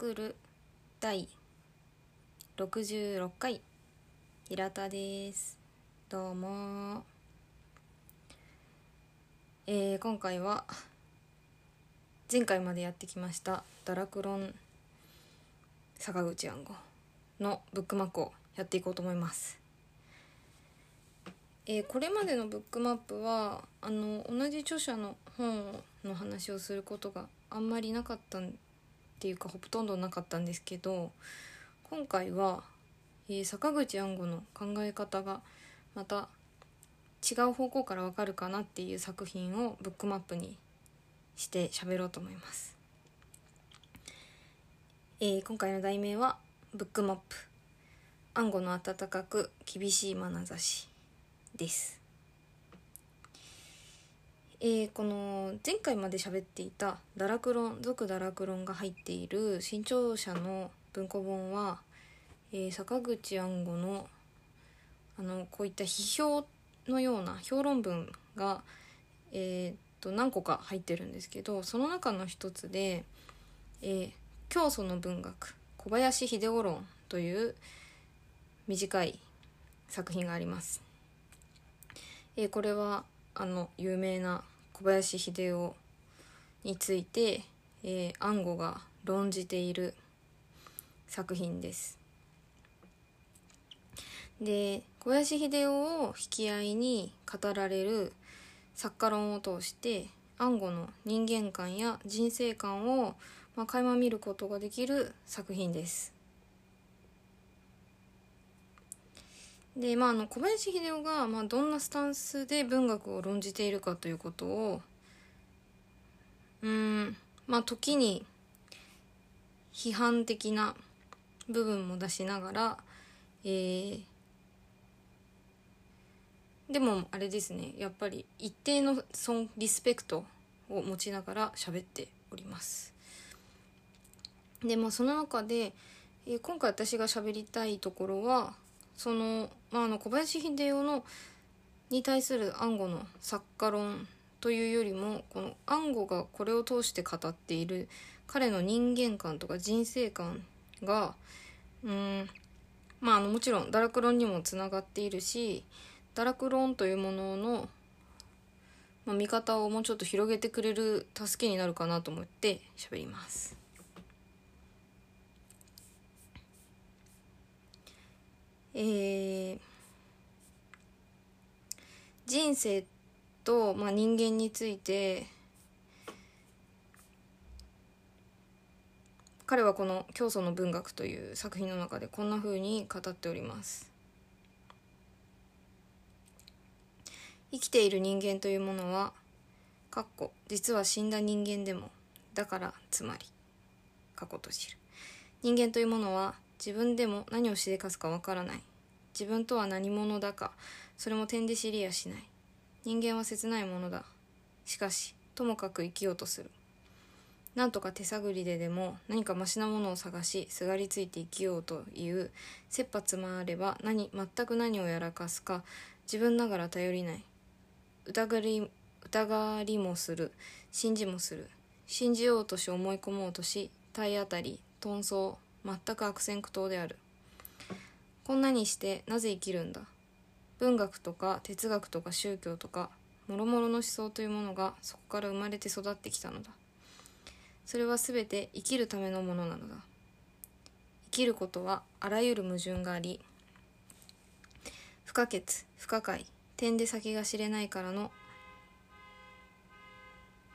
閲読る第66回平田です。どうも。えー、今回は前回までやってきましたダラクロン坂口暗号のブックマークをやっていこうと思います。えー、これまでのブックマップはあの同じ著者の本の話をすることがあんまりなかったんっていうかほとんどなかったんですけど今回は、えー、坂口安吾の考え方がまた違う方向からわかるかなっていう作品をブックマップにして喋ろうと思います、えー、今回の題名は「ブックマップ。暗号の温かく厳しい眼差し」です。えー、この前回まで喋っていた「ダラクロン」「続ダラクロン」が入っている新潮社の文庫本は、えー、坂口安吾のあのこういった批評のような評論文が、えー、っと何個か入ってるんですけどその中の一つで「えー、教祖の文学小林秀夫論」という短い作品があります。えー、これはあの有名な小林秀夫について、えー、暗号が論じている作品です。で小林秀夫を引き合いに語られる作家論を通して暗号の人間観や人生観を、まあ、垣間見ることができる作品です。でまあ、あの小林秀夫が、まあ、どんなスタンスで文学を論じているかということをうんまあ時に批判的な部分も出しながら、えー、でもあれですねやっぱり一定の尊リスペクトを持ちながら喋っております。でまあその中で、えー、今回私が喋りたいところはその,、まあ、あの小林秀夫のに対する暗号の作家論というよりもこの暗号がこれを通して語っている彼の人間観とか人生観がうんまああのもちろん堕落論にもつながっているし堕落論というものの、まあ、見方をもうちょっと広げてくれる助けになるかなと思って喋ります。えー、人生と、まあ、人間について彼はこの「教祖の文学」という作品の中でこんなふうに語っております。生きている人間というものはかっこ実は死んだ人間でもだからつまり過去閉じる人間というものは自分でも何をしでかすかわからない。自分とは何者だか。それも点で知りやしない。人間は切ないものだ。しかしともかく生きようとする。なんとか手探りででも何かマシなものを探しすがりついて生きようという切羽詰まれば何全く何をやらかすか自分ながら頼りない。疑り疑りもする。信じもする。信じようとし思い込もうとし体当たり遁走全く悪戦苦闘である。こんなにしてなぜ生きるんだ？文学とか哲学とか宗教とか諸々の思想というものがそこから生まれて育ってきたのだ。それは全て生きるためのものなのだ。生きることはあらゆる矛盾があり不可欠不可解点で先が知れないからの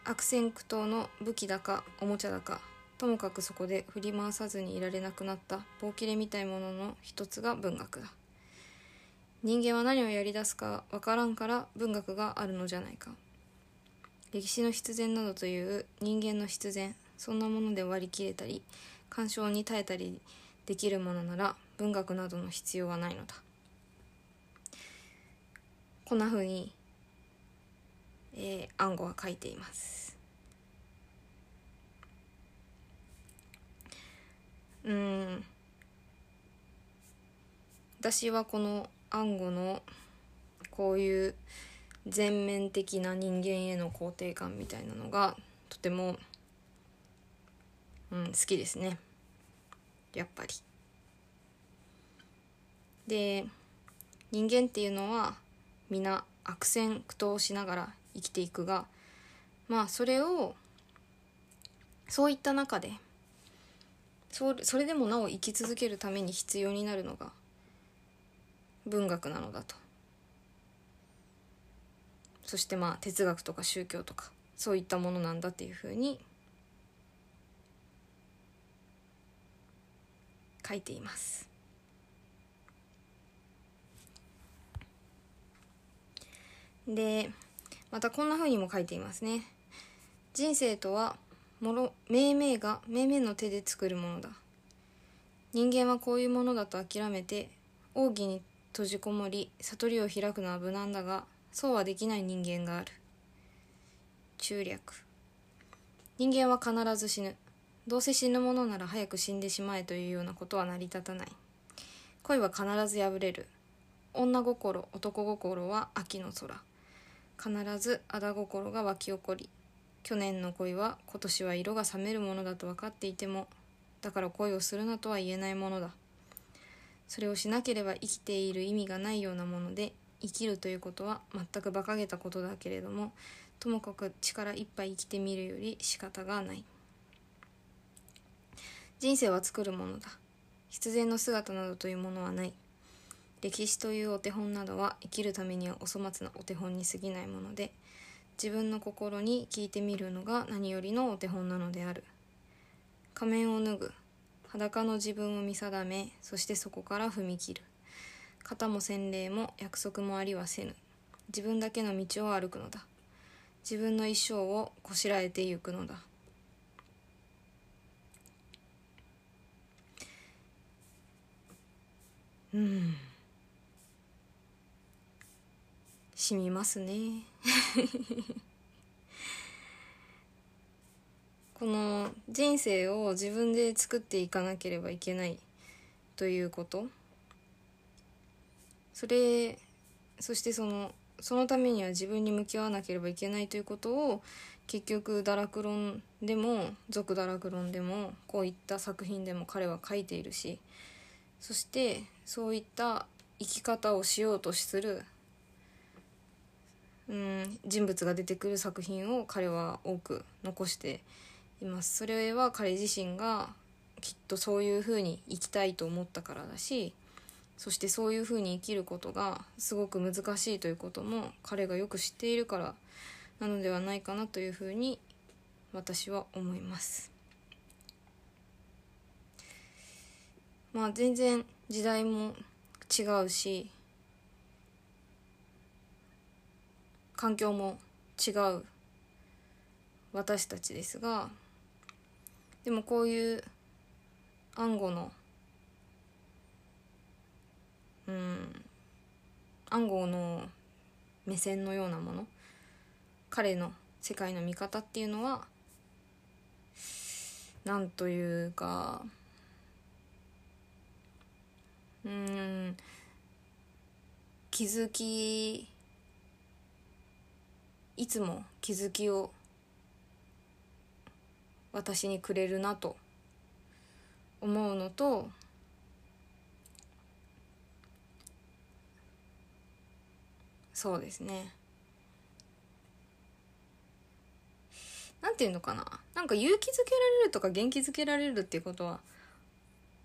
悪戦苦闘の武器だかおもちゃだかともかくそこで振り回さずにいられなくなった。棒切れみたいものの一つが文学だ。人間は何をやりだすかわからんから文学があるのじゃないか。歴史の必然などという人間の必然そんなもので割り切れたり干渉に耐えたりできるものなら文学などの必要はないのだ。こんなふうに、えー、暗号は書いています。うん。私はこの暗号のこういう全面的な人間への肯定感みたいなのがとても、うん、好きですね。やっぱり。で人間っていうのは皆悪戦苦闘しながら生きていくがまあそれをそういった中でそそれでもなお生き続けるために必要になるのが文学なのだと。そしてまあ哲学とか宗教とかそういったものなんだっていうふうに書いています。でまたこんなふうにも書いていますね。人生とはもろ命名が命名の手で作るものだ。人間はこういうものだと諦めて奥義に閉じこもり悟りを開くのは無難だがそうはできない人間がある。中略。人間は必ず死ぬ。どうせ死ぬものなら早く死んでしまえというようなことは成り立たない。恋は必ず破れる。女心男心は秋の空。必ず仇心が湧き起こり去年の恋は今年は色が冷めるものだと分かっていてもだから恋をするなとは言えないものだ。それをしなければ生きている意味がないようなもので生きるということは全く馬鹿げたことだけれどもともかく力いっぱい生きてみるより仕方がない。人生は作るものだ。必然の姿などというものはない。歴史というお手本などは生きるためにはお粗末なお手本に過ぎないもので自分の心に聞いてみるのが何よりのお手本なのである。仮面を脱ぐ。裸の自分を見定め。そしてそこから踏み切る。型も洗礼も約束もありはせぬ。自分だけの道を歩くのだ。自分の一生をこしらえてゆくのだ。うん。しみますね。この人生を自分で作っていかなければいけないということ。それそしてそのそのためには自分に向き合わなければいけないということを結局堕落論でも俗堕落論でもこういった作品でも彼は書いているしそしてそういった生き方をしようとする、うん、人物が出てくる作品を彼は多く残しています。それは彼自身がきっとそういうふうに生きたいと思ったからだしそしてそういうふうに生きることがすごく難しいということも彼がよく知っているからなのではないかなというふうに私は思います。まあ全然時代も違うし環境も違う私たちですがでもこういう暗号のうん暗号の目線のようなもの彼の世界の見方っていうのはなんというかうん気づきいつも気づきを私にくれるなと思うのとそうですね。なんていうのかな。なんか勇気づけられるとか元気づけられるっていうことは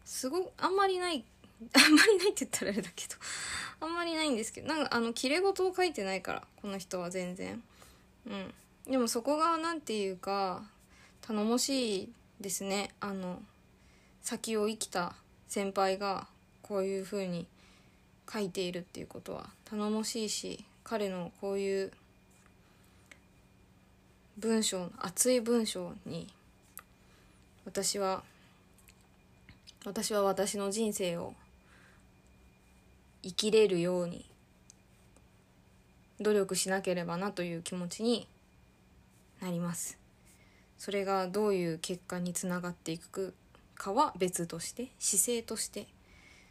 すごあんまりない あんまりないって言ったらあれだけどあんまりないんですけどなんかあのきれ事を書いてないからこの人は全然。うん。でもそこが何て言うか頼もしいですね。あの先を生きた先輩がこういう風に書いているっていうことは。頼もしいし彼のこういう文章熱い文章に私は私は私の人生を生きれるように努力しなければなという気持ちになります。それがどういう結果につながっていくかは別として姿勢として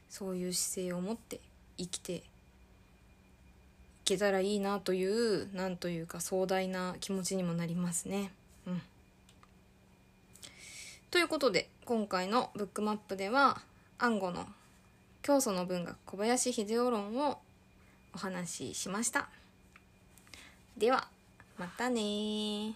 そういう姿勢を持って生きていけたらいいなというなんというか壮大な気持ちにもなりますね。うん、ということで今回のブックマップでは暗号の教祖の文学小林秀夫論をお話ししました。ではまたね